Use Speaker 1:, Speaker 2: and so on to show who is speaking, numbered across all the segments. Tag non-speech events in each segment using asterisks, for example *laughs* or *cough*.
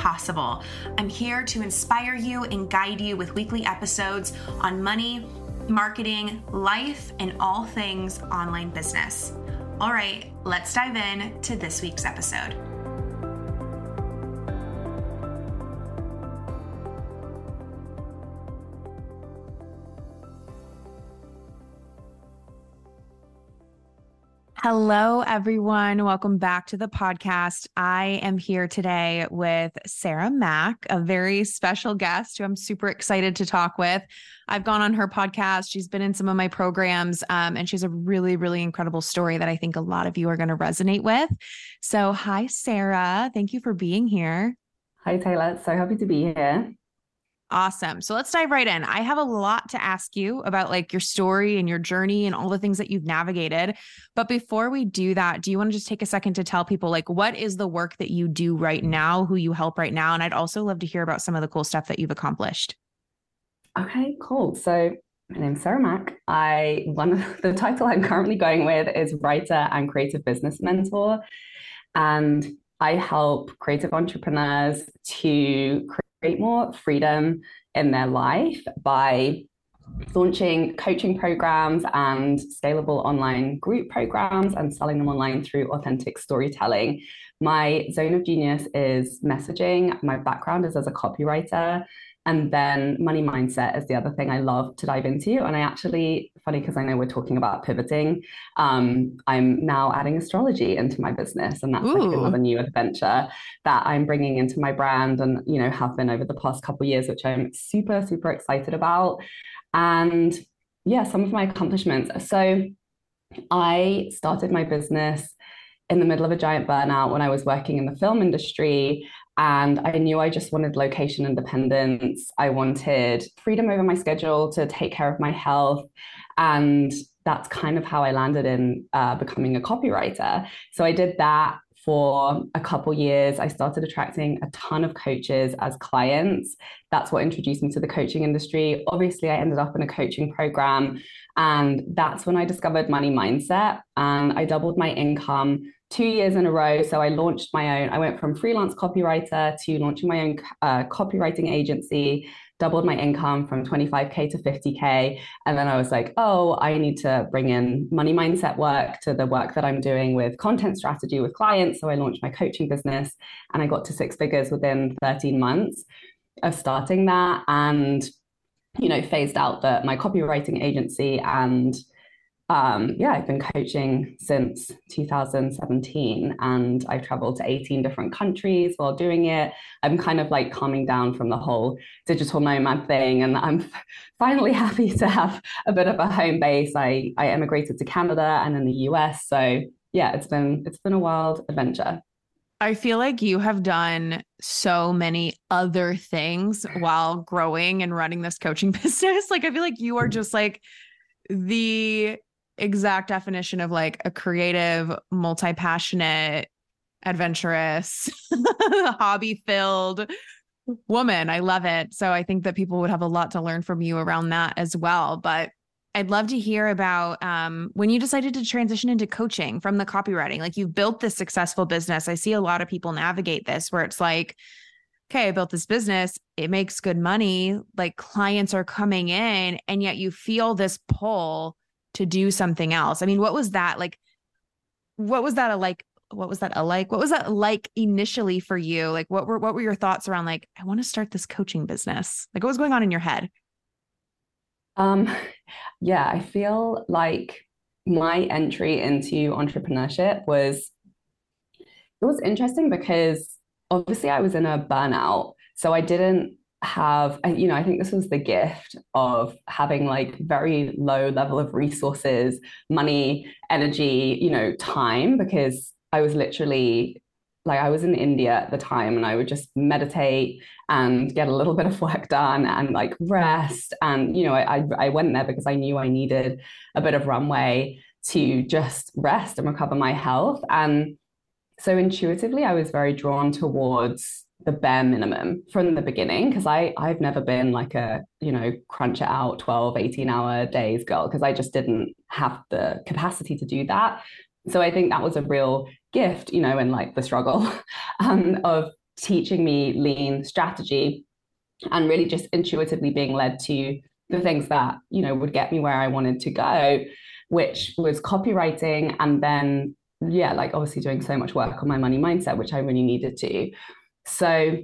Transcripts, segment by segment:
Speaker 1: possible. I'm here to inspire you and guide you with weekly episodes on money, marketing, life, and all things online business. All right, let's dive in to this week's episode. Hello, everyone. Welcome back to the podcast. I am here today with Sarah Mac, a very special guest who I'm super excited to talk with. I've gone on her podcast. She's been in some of my programs, um, and she's a really, really incredible story that I think a lot of you are going to resonate with. So, hi, Sarah. Thank you for being here.
Speaker 2: Hi, Taylor. So happy to be here.
Speaker 1: Awesome. So let's dive right in. I have a lot to ask you about like your story and your journey and all the things that you've navigated. But before we do that, do you want to just take a second to tell people like what is the work that you do right now, who you help right now? And I'd also love to hear about some of the cool stuff that you've accomplished.
Speaker 2: Okay, cool. So my name's Sarah Mac. I one of *laughs* the title I'm currently going with is writer and creative business mentor. And I help creative entrepreneurs to create more freedom in their life by launching coaching programs and scalable online group programs and selling them online through authentic storytelling. My zone of genius is messaging. My background is as a copywriter. And then money mindset is the other thing I love to dive into. And I actually, funny because I know we're talking about pivoting, um, I'm now adding astrology into my business. And that's Ooh. like another new adventure that I'm bringing into my brand and, you know, have been over the past couple years, which I'm super, super excited about. And yeah, some of my accomplishments. So I started my business in the middle of a giant burnout when I was working in the film industry. And I knew I just wanted location independence. I wanted freedom over my schedule to take care of my health. And that's kind of how I landed in uh, becoming a copywriter. So I did that for a couple years. I started attracting a ton of coaches as clients. That's what introduced me to the coaching industry. Obviously, I ended up in a coaching program, and that's when I discovered money mindset. And I doubled my income two years in a row. So I launched my own, I went from freelance copywriter to launching my own uh, copywriting agency, doubled my income from 25K to 50K. And then I was like, oh, I need to bring in money mindset work to the work that I'm doing with content strategy with clients. So I launched my coaching business and I got to six figures within 13 months of starting that. And you know, phased out the my copywriting agency and um, yeah, I've been coaching since 2017 and I've traveled to 18 different countries while doing it. I'm kind of like calming down from the whole digital nomad thing and I'm *laughs* finally happy to have a bit of a home base. I, I emigrated to Canada and in the US. So yeah, it's been it's been a wild adventure.
Speaker 1: I feel like you have done so many other things while growing and running this coaching *laughs* business. Like I feel like you are just like the exact definition of like a creative, multi passionate, adventurous, *laughs* hobby filled woman. I love it. So I think that people would have a lot to learn from you around that as well. But I'd love to hear about um, when you decided to transition into coaching from the copywriting. Like you've built this successful business. I see a lot of people navigate this where it's like, okay, I built this business. It makes good money. Like clients are coming in, and yet you feel this pull to do something else. I mean, what was that like? What was that a like? What was that a like? What was that like initially for you? Like, what were what were your thoughts around like I want to start this coaching business? Like, what was going on in your head?
Speaker 2: Um, *laughs* yeah, I feel like my entry into entrepreneurship was it was interesting because obviously I was in a burnout, so I didn't have you know i think this was the gift of having like very low level of resources money energy you know time because i was literally like I was in India at the time and I would just meditate and get a little bit of work done and like rest. And, you know, I, I went there because I knew I needed a bit of runway to just rest and recover my health. And so intuitively, I was very drawn towards the bare minimum from the beginning because I I've never been like a you know crunch it out 12 18 hour days girl because I just didn't have the capacity to do that so I think that was a real gift, you know, in like the struggle *laughs* um, of teaching me lean strategy and really just intuitively being led to the things that, you know, would get me where I wanted to go, which was copywriting and then, yeah, like obviously doing so much work on my money mindset, which I really needed to. So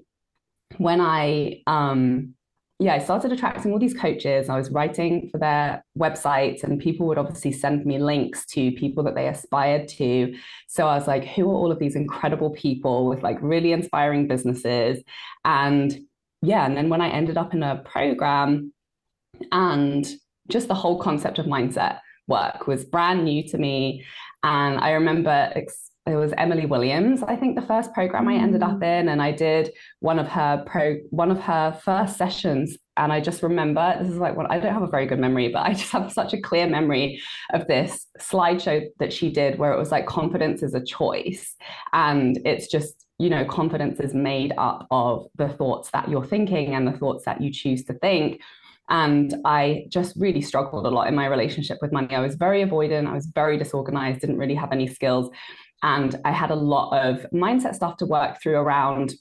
Speaker 2: when I um yeah, I started attracting all these coaches. I was writing for their websites, and people would obviously send me links to people that they aspired to. So I was like, who are all of these incredible people with like really inspiring businesses? And yeah, and then when I ended up in a program and just the whole concept of mindset work was brand new to me. And I remember ex- it was Emily Williams, I think the first program I ended up mm. in, and I did one of her pro one of her first sessions. And I just remember this is like what I don't have a very good memory, but I just have such a clear memory of this slideshow that she did where it was like confidence is a choice. And it's just, you know, confidence is made up of the thoughts that you're thinking and the thoughts that you choose to think. And I just really struggled a lot in my relationship with money. I was very avoidant, I was very disorganized, didn't really have any skills. And I had a lot of mindset stuff to work through around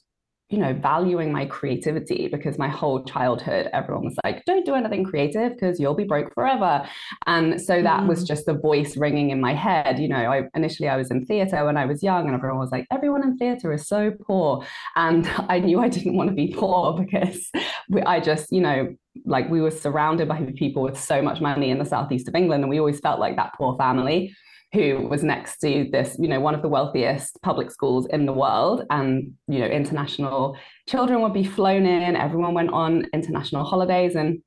Speaker 2: you know, valuing my creativity because my whole childhood, everyone was like, don't do anything creative because you'll be broke forever. And so that mm. was just the voice ringing in my head. You know, I initially I was in theater when I was young, and everyone was like, everyone in theater is so poor. And *laughs* I knew I didn't want to be poor *laughs* because we, I just, you know, like we were surrounded by people with so much money in the southeast of England, and we always felt like that poor family who was next to this, you know, one of the wealthiest public schools in the world. And, you know, international children would be flown in, everyone went on international holidays. And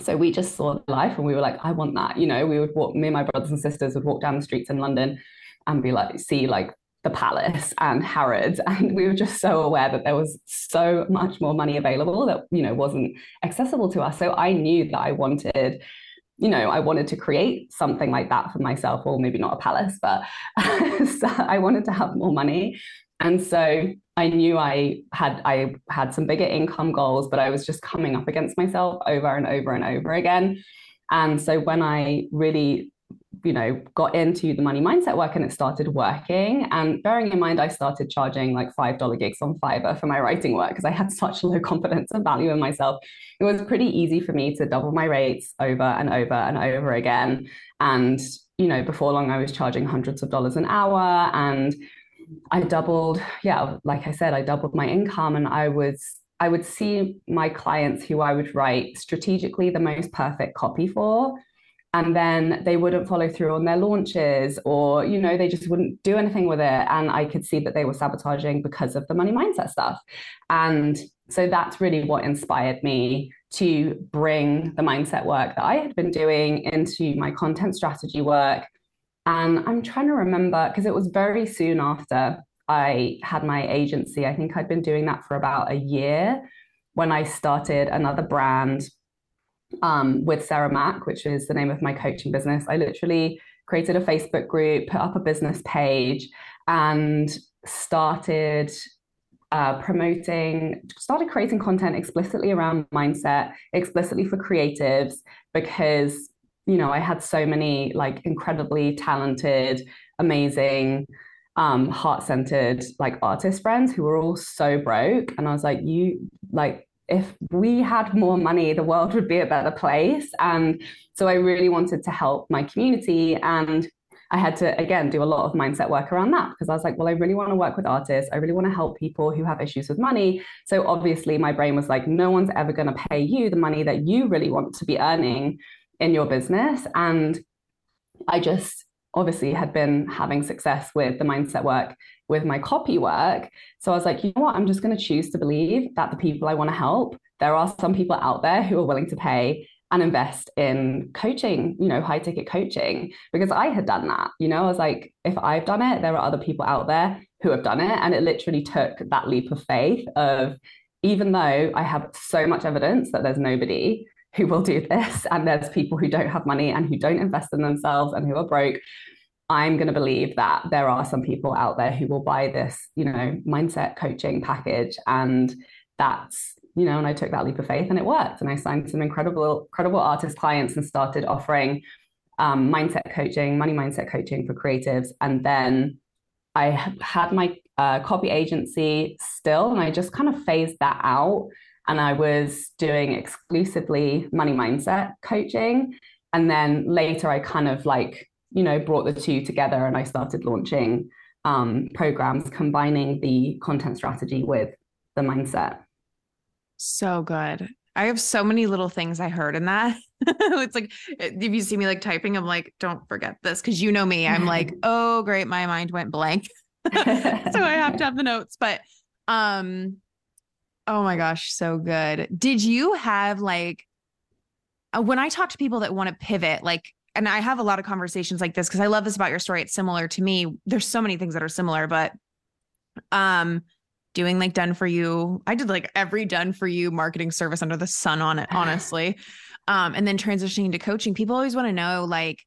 Speaker 2: so we just saw life and we were like, I want that. You know, we would walk, me and my brothers and sisters would walk down the streets in London and be like, see like the palace and Harrods. *laughs* And we were just so aware that there was so much more money available that, you know, wasn't accessible to us. So I knew that I wanted you know, I wanted to create something like that for myself, or maybe not a palace, but *laughs* I wanted to have more money. And so I knew I had I had some bigger income goals, but I was just coming up against myself over and over and over again. And so when I really you know, got into the money mindset work and it started working. And bearing in mind, I started charging like $5 gigs on Fiverr for my writing work because I had *laughs* such low confidence and value in myself. It was pretty easy for me to double my rates over and over and over again. And, you know, before long, I was charging hundreds of dollars an hour and I doubled, yeah, like I said, I doubled my income and I was I would see my clients who I would write strategically the most perfect copy for and then they wouldn't follow through on their launches or you know they just wouldn't do anything with it. And i could see that they were sabotaging because of the money mindset stuff. And so that's really what inspired me to bring the mindset work that i had been doing into my content strategy work. And i'm trying to remember because it was very soon after i had my agency. I think i'd been doing that for about a year when i started another brand um, with Sarah Mac, which is the name of my coaching business. I literally created a Facebook group, put up a business page, and started uh, promoting, started creating content explicitly around mindset, explicitly for creatives, because you know I had so many like incredibly talented, amazing. Um, heart-centered like artist friends who were all so broke and i was like you like if we had more money, the world would be a better place. And so I really wanted to help my community. And I had to, again, do a lot of mindset work around that because I was like, well, I really want to work with artists. I really want to help people who have issues with money. So obviously, my brain was like, no one's ever going to pay you the money that you really want to be earning in your business. And I just obviously had been having success with the mindset work with my copy work. So I was like, you know what? I'm just going to choose to believe that the people I want to help, there are some people out there who are willing to pay and invest in coaching, you know, high ticket coaching, because I had done that. You know, I was like, if I've done it, there are other people out there who have done it. And it literally took that leap of faith of even though I have so much evidence that there's nobody who will do this, and there's people who don't have money and who don't invest in themselves and who are broke. I'm going to believe that there are some people out there who will buy this, you know, mindset coaching package. And that's, you know, and I took that leap of faith and it worked. And I signed some incredible, incredible artist clients and started offering um, mindset coaching, money mindset coaching for creatives. And then I had my uh, copy agency still, and I just kind of phased that out. And I was doing exclusively money mindset coaching. And then later, I kind of like, you know, brought the two together and I started launching um, programs combining the content strategy with the mindset.
Speaker 1: So good. I have so many little things I heard in that. *laughs* it's like if you see me like typing, I'm like, don't forget this because you know me. I'm like, *laughs* oh great, my mind went blank. *laughs* so I have to have the notes. But um, oh my gosh, so good. Did you have like uh, when I talk to people that want to pivot, like and I have a lot of conversations like this because I love this about your story. It's similar to me. There's so many things that are similar, but um doing like done for you. I did like every done for you marketing service under the sun on it, *laughs* honestly. um, and then transitioning into coaching. People always want to know like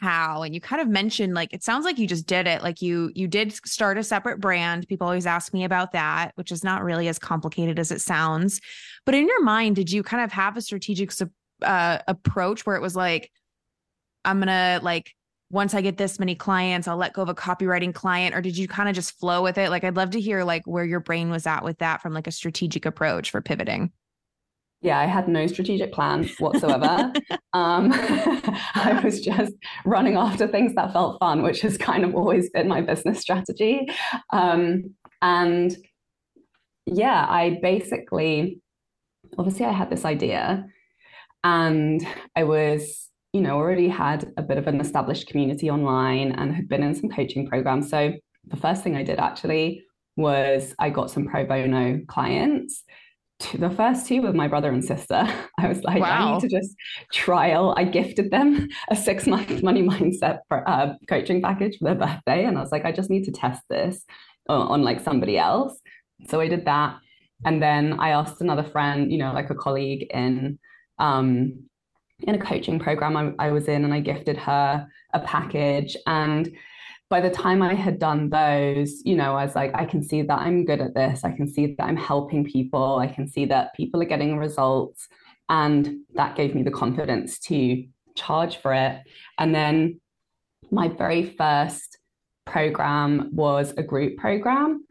Speaker 1: how and you kind of mentioned like it sounds like you just did it like you you did start a separate brand people always ask me about that which is not really as complicated as it sounds but in your mind did you kind of have a strategic uh, approach where it was like i'm gonna like once i get this many clients i'll let go of a copywriting client or did you kind of just flow with it? Like i'd love to hear like where your brain was at with that from like a strategic approach for pivoting
Speaker 2: yeah, I had no strategic plan whatsoever. *laughs* um, *laughs* I was just running after things that felt fun, which has kind of always been my business strategy. Um, and yeah, I basically, obviously, I had this idea and I was, you know, already had a bit of an established community online and had been in some coaching programs. So the first thing I did actually was I got some pro bono clients the first two with my brother and sister. *laughs* I was like, wow. I need to just trial. I gifted them a six *laughs* month money mindset for, uh, coaching package for their birthday. And I was like, I just need to test this on, on like somebody else. So I did that. And then I asked another friend, you know, like a colleague in um, in a coaching program I, I was in, and I gifted her a package. And by the time I had done those, you know, I was like, I can see that I'm good at this. I can see that I'm helping people. I can see that people are getting results. And that gave me the confidence to charge for it. And then my very first program was a group program.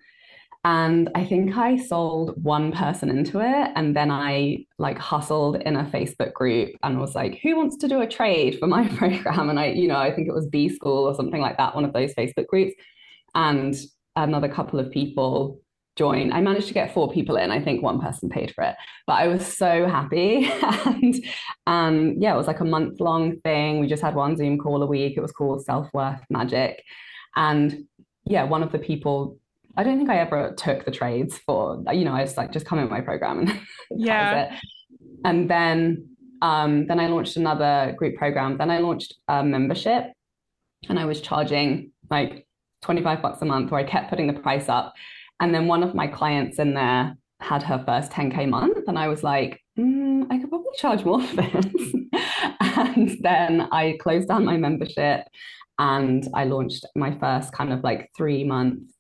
Speaker 2: And I think I sold one person into it. And then I like hustled in a Facebook group and was like, who wants to do a trade for my *laughs* program? And I, you know, I think it was B School or something like that, one of those Facebook groups. And another couple of people joined. I managed to get four people in. I think one person paid for it, but I was so happy. *laughs* and um, yeah, it was like a month long thing. We just had one Zoom call a week. It was called Self Worth Magic. And yeah, one of the people I don't think I ever took the trades for, you know, I was like, just come in my program and *laughs*
Speaker 1: yeah.
Speaker 2: And then, um, then I launched another group program. Then I launched a membership and I was charging like 25 bucks a month where I kept putting the price up. And then one of my clients in there had her first 10K month. And I was like, mm, I could probably charge more for this. *laughs* and then I closed down my membership and I launched my first kind of like three month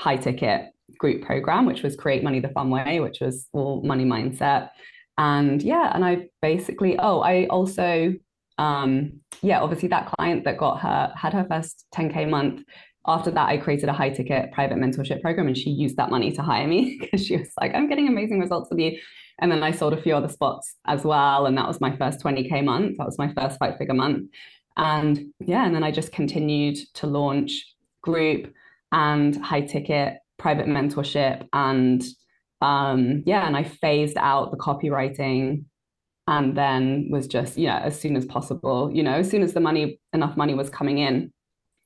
Speaker 2: high ticket group program, which was Create Money the Fun Way, which was all money mindset. And yeah, and I basically, oh, I also, um, yeah, obviously that client that got her, had her first 10K month. After that, I created a high ticket private mentorship program and she used that money to hire me *laughs* because she was like, I'm getting amazing results with you. And then I sold a few other spots as well. And that was my first 20K month. That was my first five figure month. And yeah, and then I just continued to launch group and high ticket private mentorship and um, yeah and i phased out the copywriting and then was just know as soon as possible you know as soon as the money enough money was coming in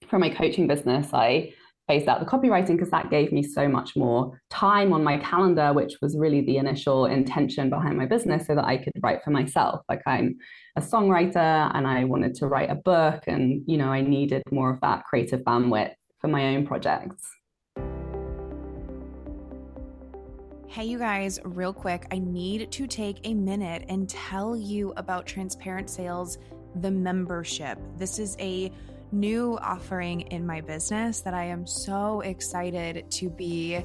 Speaker 2: from my coaching business i phased out the copywriting because that gave me so much more time on my calendar which was really the initial intention behind my business so that i could write for myself. Like i'm a songwriter and i wanted to write a book and you know i needed more of that creative bandwidth for my own projects.
Speaker 1: Hey, you guys, real quick, I need to take a minute and tell you about Transparent Sales, the membership. This is a new offering in my business that I am so excited to be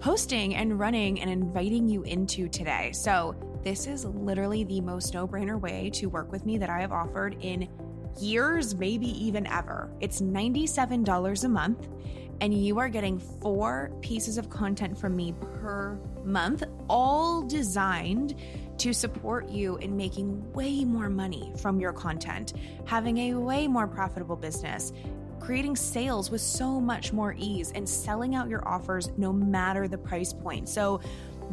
Speaker 1: hosting and running and inviting you into today. So, this is literally the most no brainer way to work with me that I have offered in years, maybe even ever. It's $97 a month and you are getting four pieces of content from me per month, all designed to support you in making way more money from your content, having a way more profitable business, creating sales with so much more ease, and selling out your offers no matter the price point. So,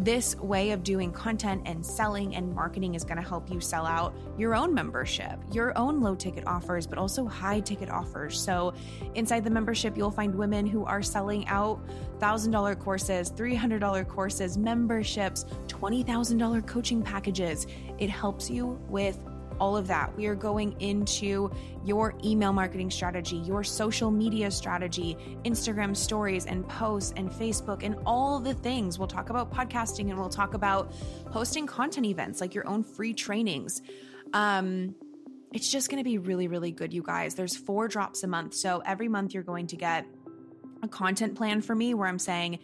Speaker 1: this way of doing content and selling and marketing is going to help you sell out your own membership, your own low ticket offers, but also high ticket offers. So, inside the membership, you'll find women who are selling out $1,000 courses, $300 courses, memberships, $20,000 coaching packages. It helps you with all of that. We are going into your email marketing strategy, your social media strategy, Instagram stories and posts and Facebook and all the things. We'll talk about podcasting and we'll talk about hosting content events like your own free trainings. Um, it's just going to be really, really good, you guys. There's four drops a month. So every month you're going to get a content plan for me where I'm saying,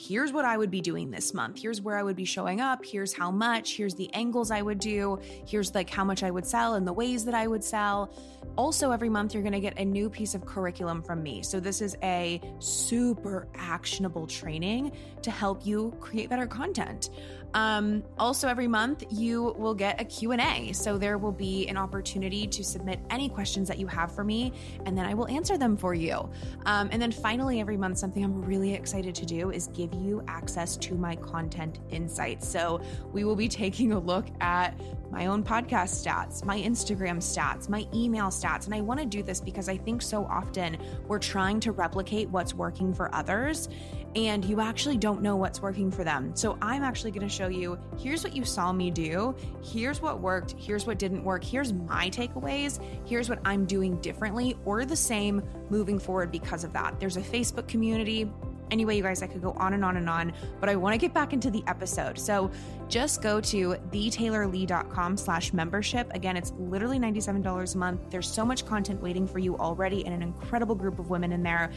Speaker 1: here's what I would be doing this month. Here's where I would be showing up. Here's how much. Here's the angles I would do. Here's like how much I would sell and the ways that I would sell. Also, every month, you're going to get a new piece of curriculum from me. So, this is a super actionable training to help you create better content. Um, also, every month, you will get a Q&A. So, there will be an opportunity to submit any questions that you have for me, and then I will answer them for you. Um, and then finally, every month, something I'm really excited to do is give you access to my content insights. So, we will be taking a look at my own podcast stats, my Instagram stats, my email stats. And I want to do this because I think so often we're trying to replicate what's working for others and you actually don't know what's working for them. So I'm actually going to show you here's what you saw me do, here's what worked, here's what didn't work, here's my takeaways, here's what I'm doing differently or the same moving forward because of that. There's a Facebook community Anyway, you guys, I could go on and on and on, but I want to get back into the episode. So just go to thetaylorlee.com slash membership. Again, it's literally $97 a month. There's so much content waiting for you already and an incredible group of women in there.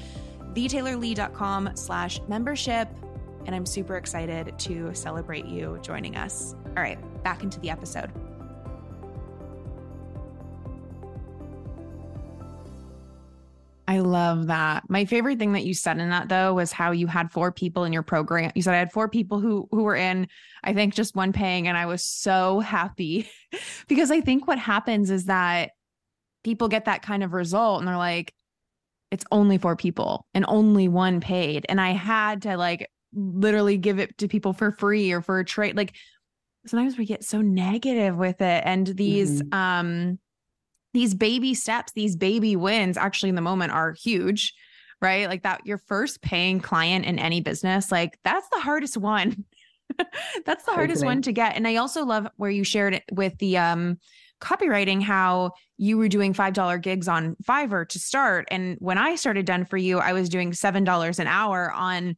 Speaker 1: thetaylorlee.com slash membership. And I'm super excited to celebrate you joining us. All right, back into the episode. I love that. My favorite thing that you said in that though was how you had four people in your program. You said I had four people who who were in, I think just one paying and I was so happy *laughs* because I think what happens is that people get that kind of result and they're like it's only four people and only one paid and I had to like literally give it to people for free or for a trade like sometimes we get so negative with it and these mm-hmm. um these baby steps, these baby wins actually in the moment are huge, right? Like that, your first paying client in any business, like that's the hardest one. *laughs* that's the hardest one to get. And I also love where you shared it with the um, copywriting, how you were doing $5 gigs on Fiverr to start. And when I started Done For You, I was doing $7 an hour on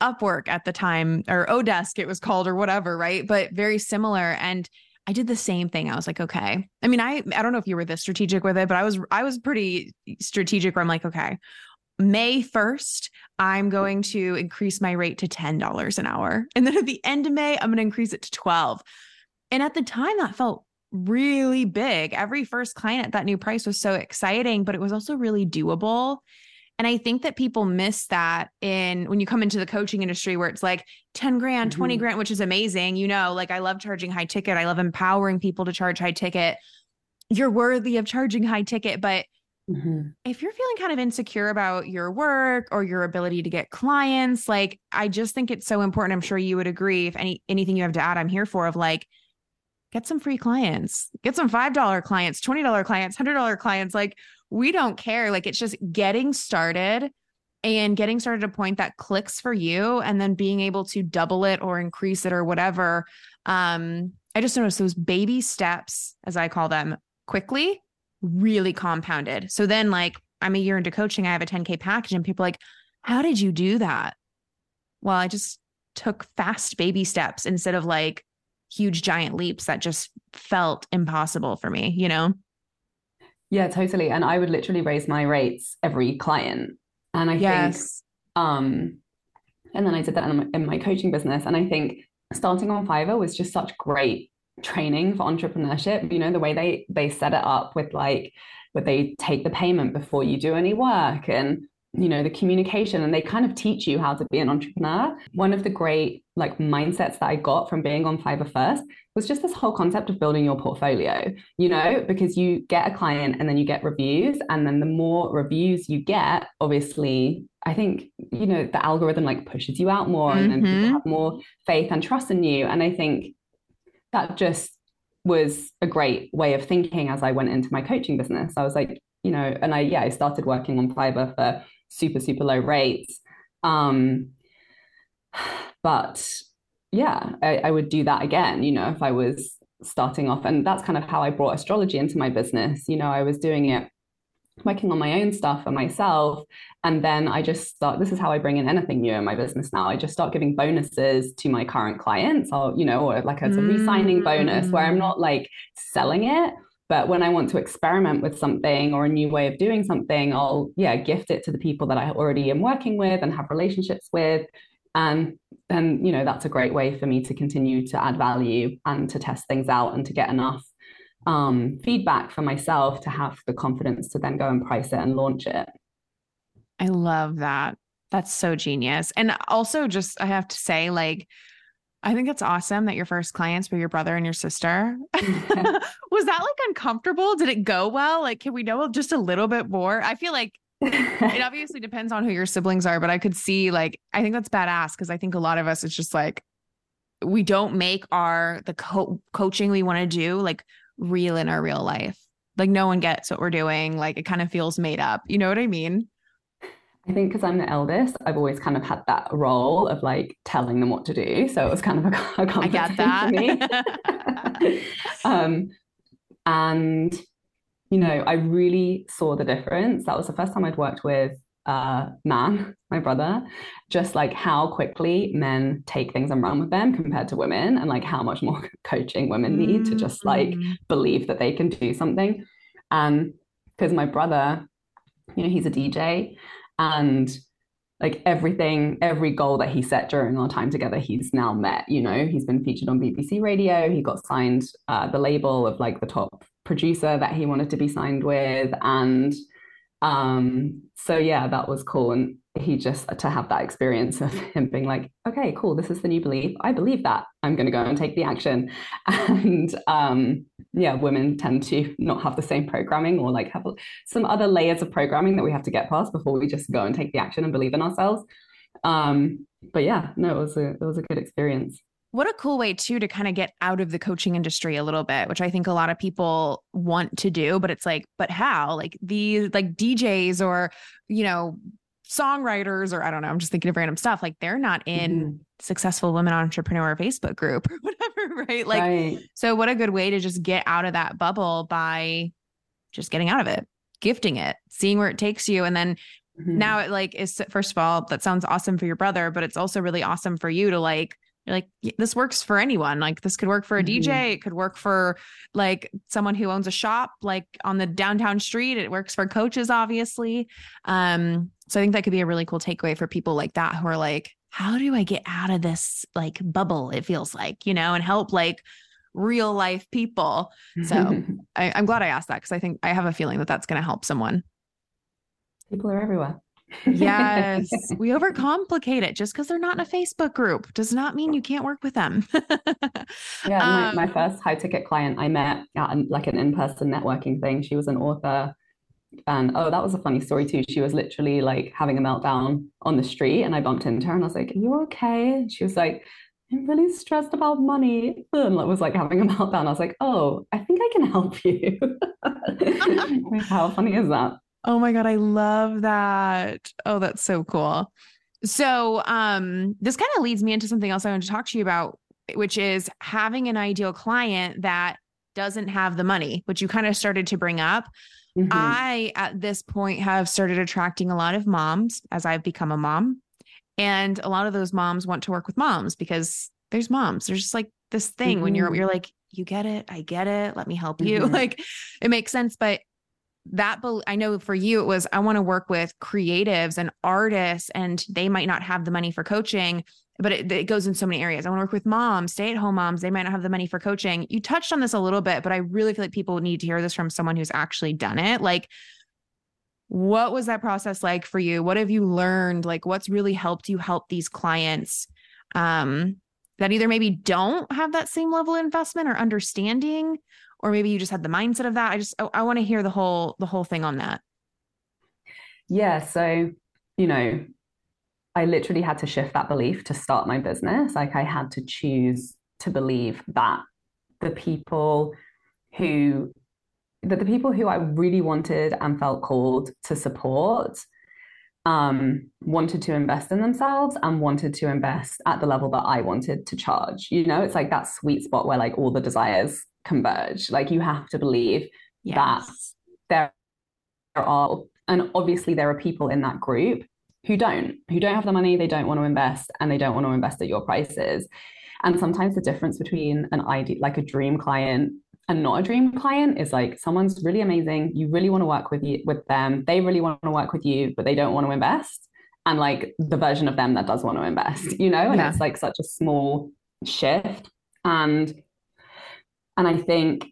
Speaker 1: Upwork at the time, or Odesk, it was called, or whatever, right? But very similar. And I did the same thing. I was like, okay. I mean, I I don't know if you were this strategic with it, but I was I was pretty strategic where I'm like, okay, May 1st, I'm going to increase my rate to $10 an hour. And then at the end of May, I'm going to increase it to 12. And at the time that felt really big. Every first client at that new price was so exciting, but it was also really doable. And I think that people miss that in when you come into the coaching industry where it's like 10 grand, mm-hmm. 20 grand, which is amazing. You know, like I love charging high ticket. I love empowering people to charge high ticket. You're worthy of charging high ticket. But mm-hmm. if you're feeling kind of insecure about your work or your ability to get clients, like I just think it's so important. I'm sure you would agree. If any anything you have to add, I'm here for of like, get some free clients, get some $5 clients, $20 clients, $100 clients. Like we don't care. Like it's just getting started and getting started at a point that clicks for you and then being able to double it or increase it or whatever. Um, I just noticed those baby steps, as I call them, quickly really compounded. So then, like, I'm a year into coaching, I have a 10K package, and people like, How did you do that? Well, I just took fast baby steps instead of like huge giant leaps that just felt impossible for me, you know?
Speaker 2: Yeah, totally. And I would literally raise my rates every client. And I yes. think, um, and then I did that in, in my coaching business. And I think starting on Fiverr was just such great training for entrepreneurship. You know, the way they they set it up with like, where they take the payment before you do any work and you know the communication and they kind of teach you how to be an entrepreneur one of the great like mindsets that i got from being on fiverr first was just this whole concept of building your portfolio you know because you get a client and then you get reviews and then the more reviews you get obviously i think you know the algorithm like pushes you out more mm-hmm. and then people mm-hmm. have more faith and trust in you and i think that just was a great way of thinking as i went into my coaching business i was like you know and i yeah i started working on fiverr for super super low rates. Um but yeah I, I would do that again you know if i was starting off. And that's kind of how i brought astrology into my business. You know i was doing it working on my own stuff for myself. And then i just start this is how i bring in anything new in my business now. I just start giving bonuses to my current clients or you know or like as a re-signing bonus where i'm mm. not like selling it but when I want to experiment with something or a new way of doing something, I'll, yeah, gift it to the people that I already am working with and have relationships with. And then, you know, that's a great way for me to continue to add value and to test things out and to get enough um, feedback for myself to have the confidence to then go and price it and launch it.
Speaker 1: I love that. That's so genius. And also, just I have to say, like, I think it's awesome that your first clients were your brother and your sister. *laughs* was that like uncomfortable? Did it go well? Like, can we know just a little bit more? I feel like it *laughs* obviously depends on who your siblings are, but I could see like, I think that's badass because I think a lot of us, it's just like, we don't make our, the co- coaching we want to do like real in our real life. Like, no one gets what we're doing. Like, it kind of feels made up. You know what I mean?
Speaker 2: I think because I'm the eldest, I've always kind of had that role of like telling them what to do. So it was kind of a, *laughs* a I get that. for me. *laughs* um, and you know, I really saw the difference. That was the first time I'd worked with a man, my brother, just like how quickly men take things and run with them compared to women, and like how much more *laughs* coaching women need mm-hmm. to just like mm. believe that they can do something. And because my brother, you know, he's a DJ and like everything every goal that he set during our time together he's now met you know? He's been featured on bbc radio. He got signed uh, the label of like the top producer that he wanted to be signed with. And um so yeah that was cool. And he just to have that experience of *laughs* him being like okay cool this is the new belief. I believe that. I'm going to go and take the action. *laughs* And um yeah women tend to not have the same programming or like have some other layers of programming that we have to get past before we just go and take the action and believe in ourselves. Um but yeah no it was a it was a good experience.
Speaker 1: What a cool way too to kind of get out of the coaching industry a little bit which i think a lot of people want to do but it's like but how? Like these like djs or you know songwriters or I don't know, I'm just thinking of random stuff. Like they're not in mm-hmm. successful women entrepreneur Facebook group or *laughs* whatever, right? Like, right. so what a good way to just get out of that bubble by just getting out of it, gifting it, seeing where it takes you. And then mm-hmm. now it like is, first of all, that sounds awesome for your brother, but it's also really awesome for you to like you're like this works for anyone like this could work for a mm-hmm. dj it could work for like someone who owns a shop like on the downtown street it works for coaches obviously um so i think that could be a really cool takeaway for people like that who are like how do i get out of this like bubble it feels like you know and help like real life people so *laughs* I, i'm glad i asked that because i think i have a feeling that that's going to help someone
Speaker 2: people are everywhere
Speaker 1: yes, *laughs* we overcomplicate it. Just because they're not in a Facebook group does not mean you can't work with them. *laughs*
Speaker 2: yeah, um, my, my, first high ticket client I met at like an in person networking thing. She was an author. And oh, that was a funny story too. She was literally like having a meltdown on the street, and I bumped into her and I was like, Are you okay? And she was like, I'm really stressed about money. *laughs* And was like having a *laughs* meltdown. I was like, Oh, I think I can help you. *laughs* How funny is that?
Speaker 1: Oh my God, I love that. Oh, that's so cool. So, um, this kind of leads me into something else I want to talk to you about, which is having an ideal client that doesn't have the money, which you kind of started to bring up. Mm-hmm. I, at this point, have started attracting a lot of moms as I've become a mom. And a lot of those moms want to work with moms because there's moms. There's just like this thing mm-hmm. when you're, mm-hmm. you're like, you get it. I get it. Let me help you. *laughs* Mm-hmm. Like it makes sense. But that I know for you it was I want to work with creatives and artists and they might not have the money for coaching but it, it goes in so many areas. I want to work with moms, stay at home moms. They might not have the money for coaching. You touched on this a little bit, but I really feel like people need to hear this from someone who's actually done it. Like, what was that process like for you? What have you learned? Like, what's really helped you help these clients um, that either maybe don't have that same level of investment or understanding, or maybe you just had the mindset of that? I just I, I want to hear the whole the whole thing on that.
Speaker 2: Yeah. So you know, I literally had to shift that belief to start my business. Like I had to choose to believe that the people who that the people who I really wanted and felt called to support um, wanted to invest in themselves and wanted to invest at the level that I wanted to charge. You know, it's like that sweet spot where like all the desires converge. Like you have to believe yes. that there are, and obviously there are people in that group who don't, who don't have the money, they don't want to invest, and they don't want to invest at your prices. And sometimes the difference between an ID, like a dream client and not a dream client is like someone's really amazing. You really want to work with you with them. They really want to work with you, but they don't want to invest. And like the version of them that does want to invest, you know, and yeah. it's like such a small shift. And and I think,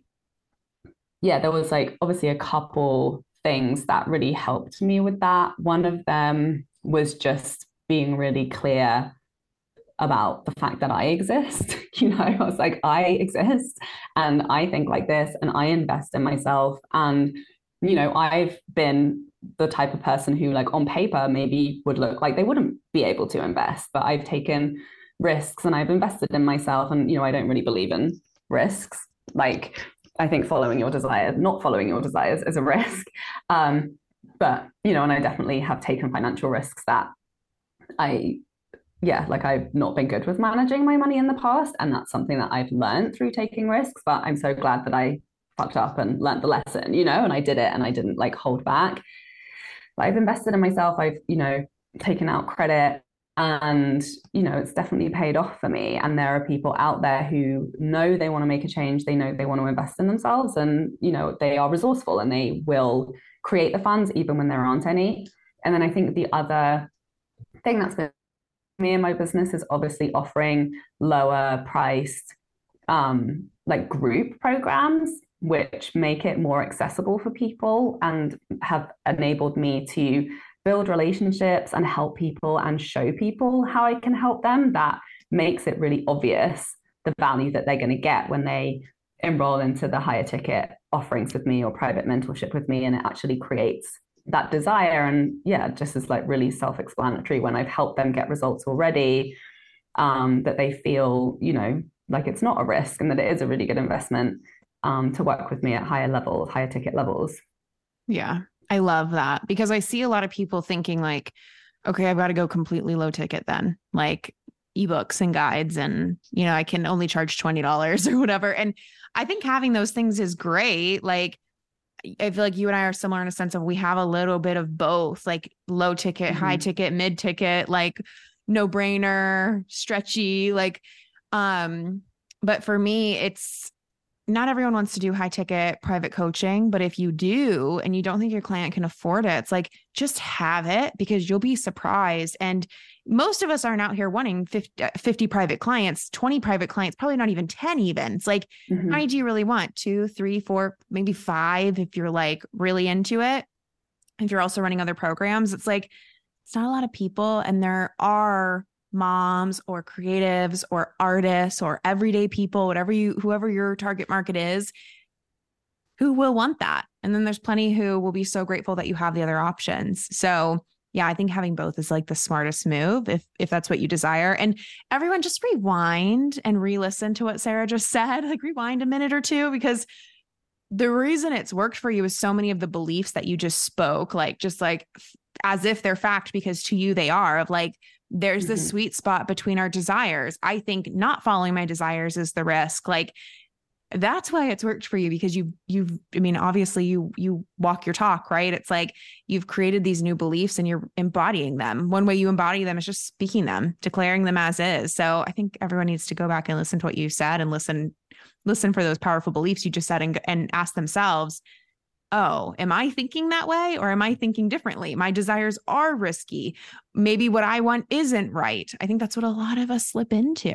Speaker 2: yeah, there was like obviously a couple things that really helped me with that. One of them was just being really clear about the fact that I exist. *laughs* You know, I was like, I exist and I think like this and I invest in myself. And, you know, I've been the type of person who, like, on paper, maybe would look like they wouldn't be able to invest, but I've taken risks and I've invested in myself. And, you know, I don't really believe in risks. Like, I think following your desires, not following your desires is a *laughs* risk. Um, but you know and i definitely have taken financial risks that i yeah like i've not been good with managing my money in the past. And that's something that i've learned through taking risks. But i'm so glad that i fucked up and learned the lesson you know and i did it and i didn't like hold back. But i've invested in myself. I've you know taken out credit and you know it's definitely paid off for me and there are people out there who know they want to make a change they know they want to invest in themselves and you know they are resourceful and they will create the funds even when there aren't any. And then I think the other thing that's been me and my business is obviously offering lower priced um, like group programs which make it more accessible for people and have enabled me to build relationships and help people and show people how I can help them that makes it really obvious the value that they're going to get when they enroll into the higher ticket offerings with me or private mentorship with me and it actually creates that desire. And yeah just is like really self-explanatory when i've helped them get results already um, that they feel you know like it's not a risk and that it is a really good investment um, to work with me at higher levels higher ticket levels.
Speaker 1: Yeah i love that because i see a lot of people thinking like okay i've got to go completely low ticket then like ebooks and guides and you know i can only charge $20 *laughs* or whatever and I think having those things is great. Like, I feel like you and I are similar in a sense of we have a little bit of both, like low ticket, mm-hmm. high ticket, mid ticket, like no brainer, stretchy, like, um, but for me, it's not everyone wants to do high ticket private coaching, but if you do and you don't think your client can afford it, it's like just have it because you'll be surprised. And most of us aren't out here wanting 50, uh, 50 private clients, 20 private clients, probably not even 10 even. It's like, mm-hmm. how many do you really want? Two, three, four, maybe five if you're like really into it. If you're also running other programs, it's like, it's not a lot of people. And there are moms or creatives or artists or everyday people, whatever you, whoever your target market is, who will want that. And then there's plenty who will be so grateful that you have the other options. So, yeah, I think having both is like the smartest move if if that's what you desire. And everyone just rewind and re-listen to what Sarah just said. *laughs* Like rewind a minute or two because the reason it's worked for you is so many of the beliefs that you just spoke, like just like as if they're fact because to you they are of like there's mm-hmm. this sweet spot between our desires. I think not following my desires is the risk. Like that's why it's worked for you because you you've I mean obviously you you walk your talk, right? It's like you've created these new beliefs and you're embodying them. One way you embody them is just speaking them, declaring them as is. So I think everyone needs to go back and listen to what you said and listen listen for those powerful beliefs you just said and and ask themselves, "Oh, am I thinking that way or am I thinking differently? My desires are risky. Maybe what I want isn't right." I think that's what a lot of us slip into.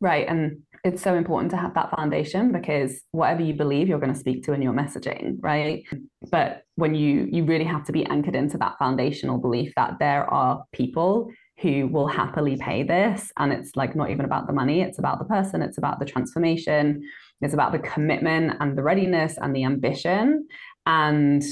Speaker 2: Right. And it's so important to have that foundation because whatever you believe you're going to speak to in your messaging right but when you you really have to be anchored into that foundational belief that there are people who will happily pay this and it's like not even about the money it's about the person it's about the transformation it's about the commitment and the readiness and the ambition and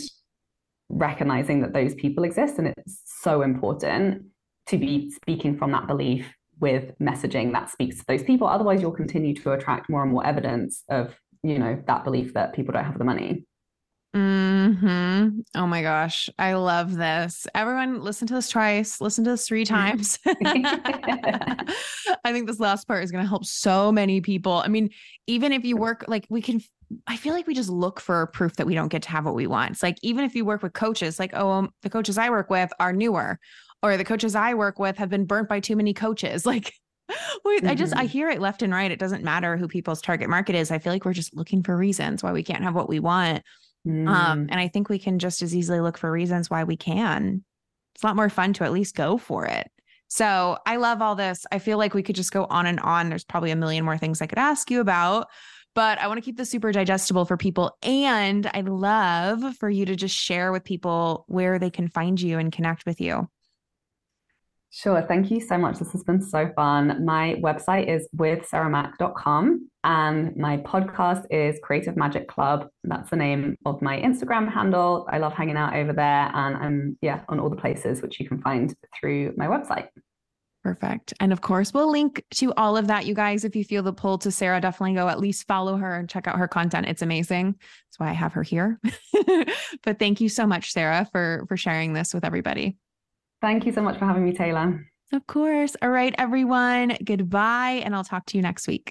Speaker 2: recognizing that those people exist and it's so important to be speaking from that belief with messaging that speaks to those people. Otherwise, you'll continue to attract more and more evidence of, you know, that belief that people don't have the money.
Speaker 1: Hmm. Oh my gosh, I love this. Everyone, listen to this twice. Listen to this three *laughs* times. *laughs* I think this last part is going to help so many people. I mean, even if you work like we can. I feel like we just look for proof that we don't get to have what we want. It's like even if you work with coaches, like oh, um, the coaches I work with are newer, or the coaches I work with have been burnt by too many coaches. *laughs* Like, wait, mm-hmm. I just I mm-hmm. hear it left and right. It doesn't matter who people's target market is. I feel like we're just looking for reasons why we can't have what we want. Um, mm. Um, and I think we can just as easily look for reasons why we can. It's a lot more fun to at least go for it. So I love all this. I feel like we could just go on and on. There's probably a million more things I could ask you about, but I want to keep this super digestible for people. And I'd love for you to just share with people where they can find you and connect with you.
Speaker 2: Sure. Thank you so much. This has been so fun. My website is withsarahmac.com and my podcast is Creative Magic Club. That's the name of my Instagram handle. I love hanging out over there and I'm yeah, on all the places which you can find through my website.
Speaker 1: Perfect. And of course, we'll link to all of that, you guys. If you feel the pull to Sarah, definitely go at least follow her and check out her content. It's amazing. That's why I have her here. *laughs* but thank you so much, Sarah, for for sharing this with everybody.
Speaker 2: Thank you so much for having me, Taylor.
Speaker 1: Of course. All right, everyone. Goodbye, and I'll talk to you next week.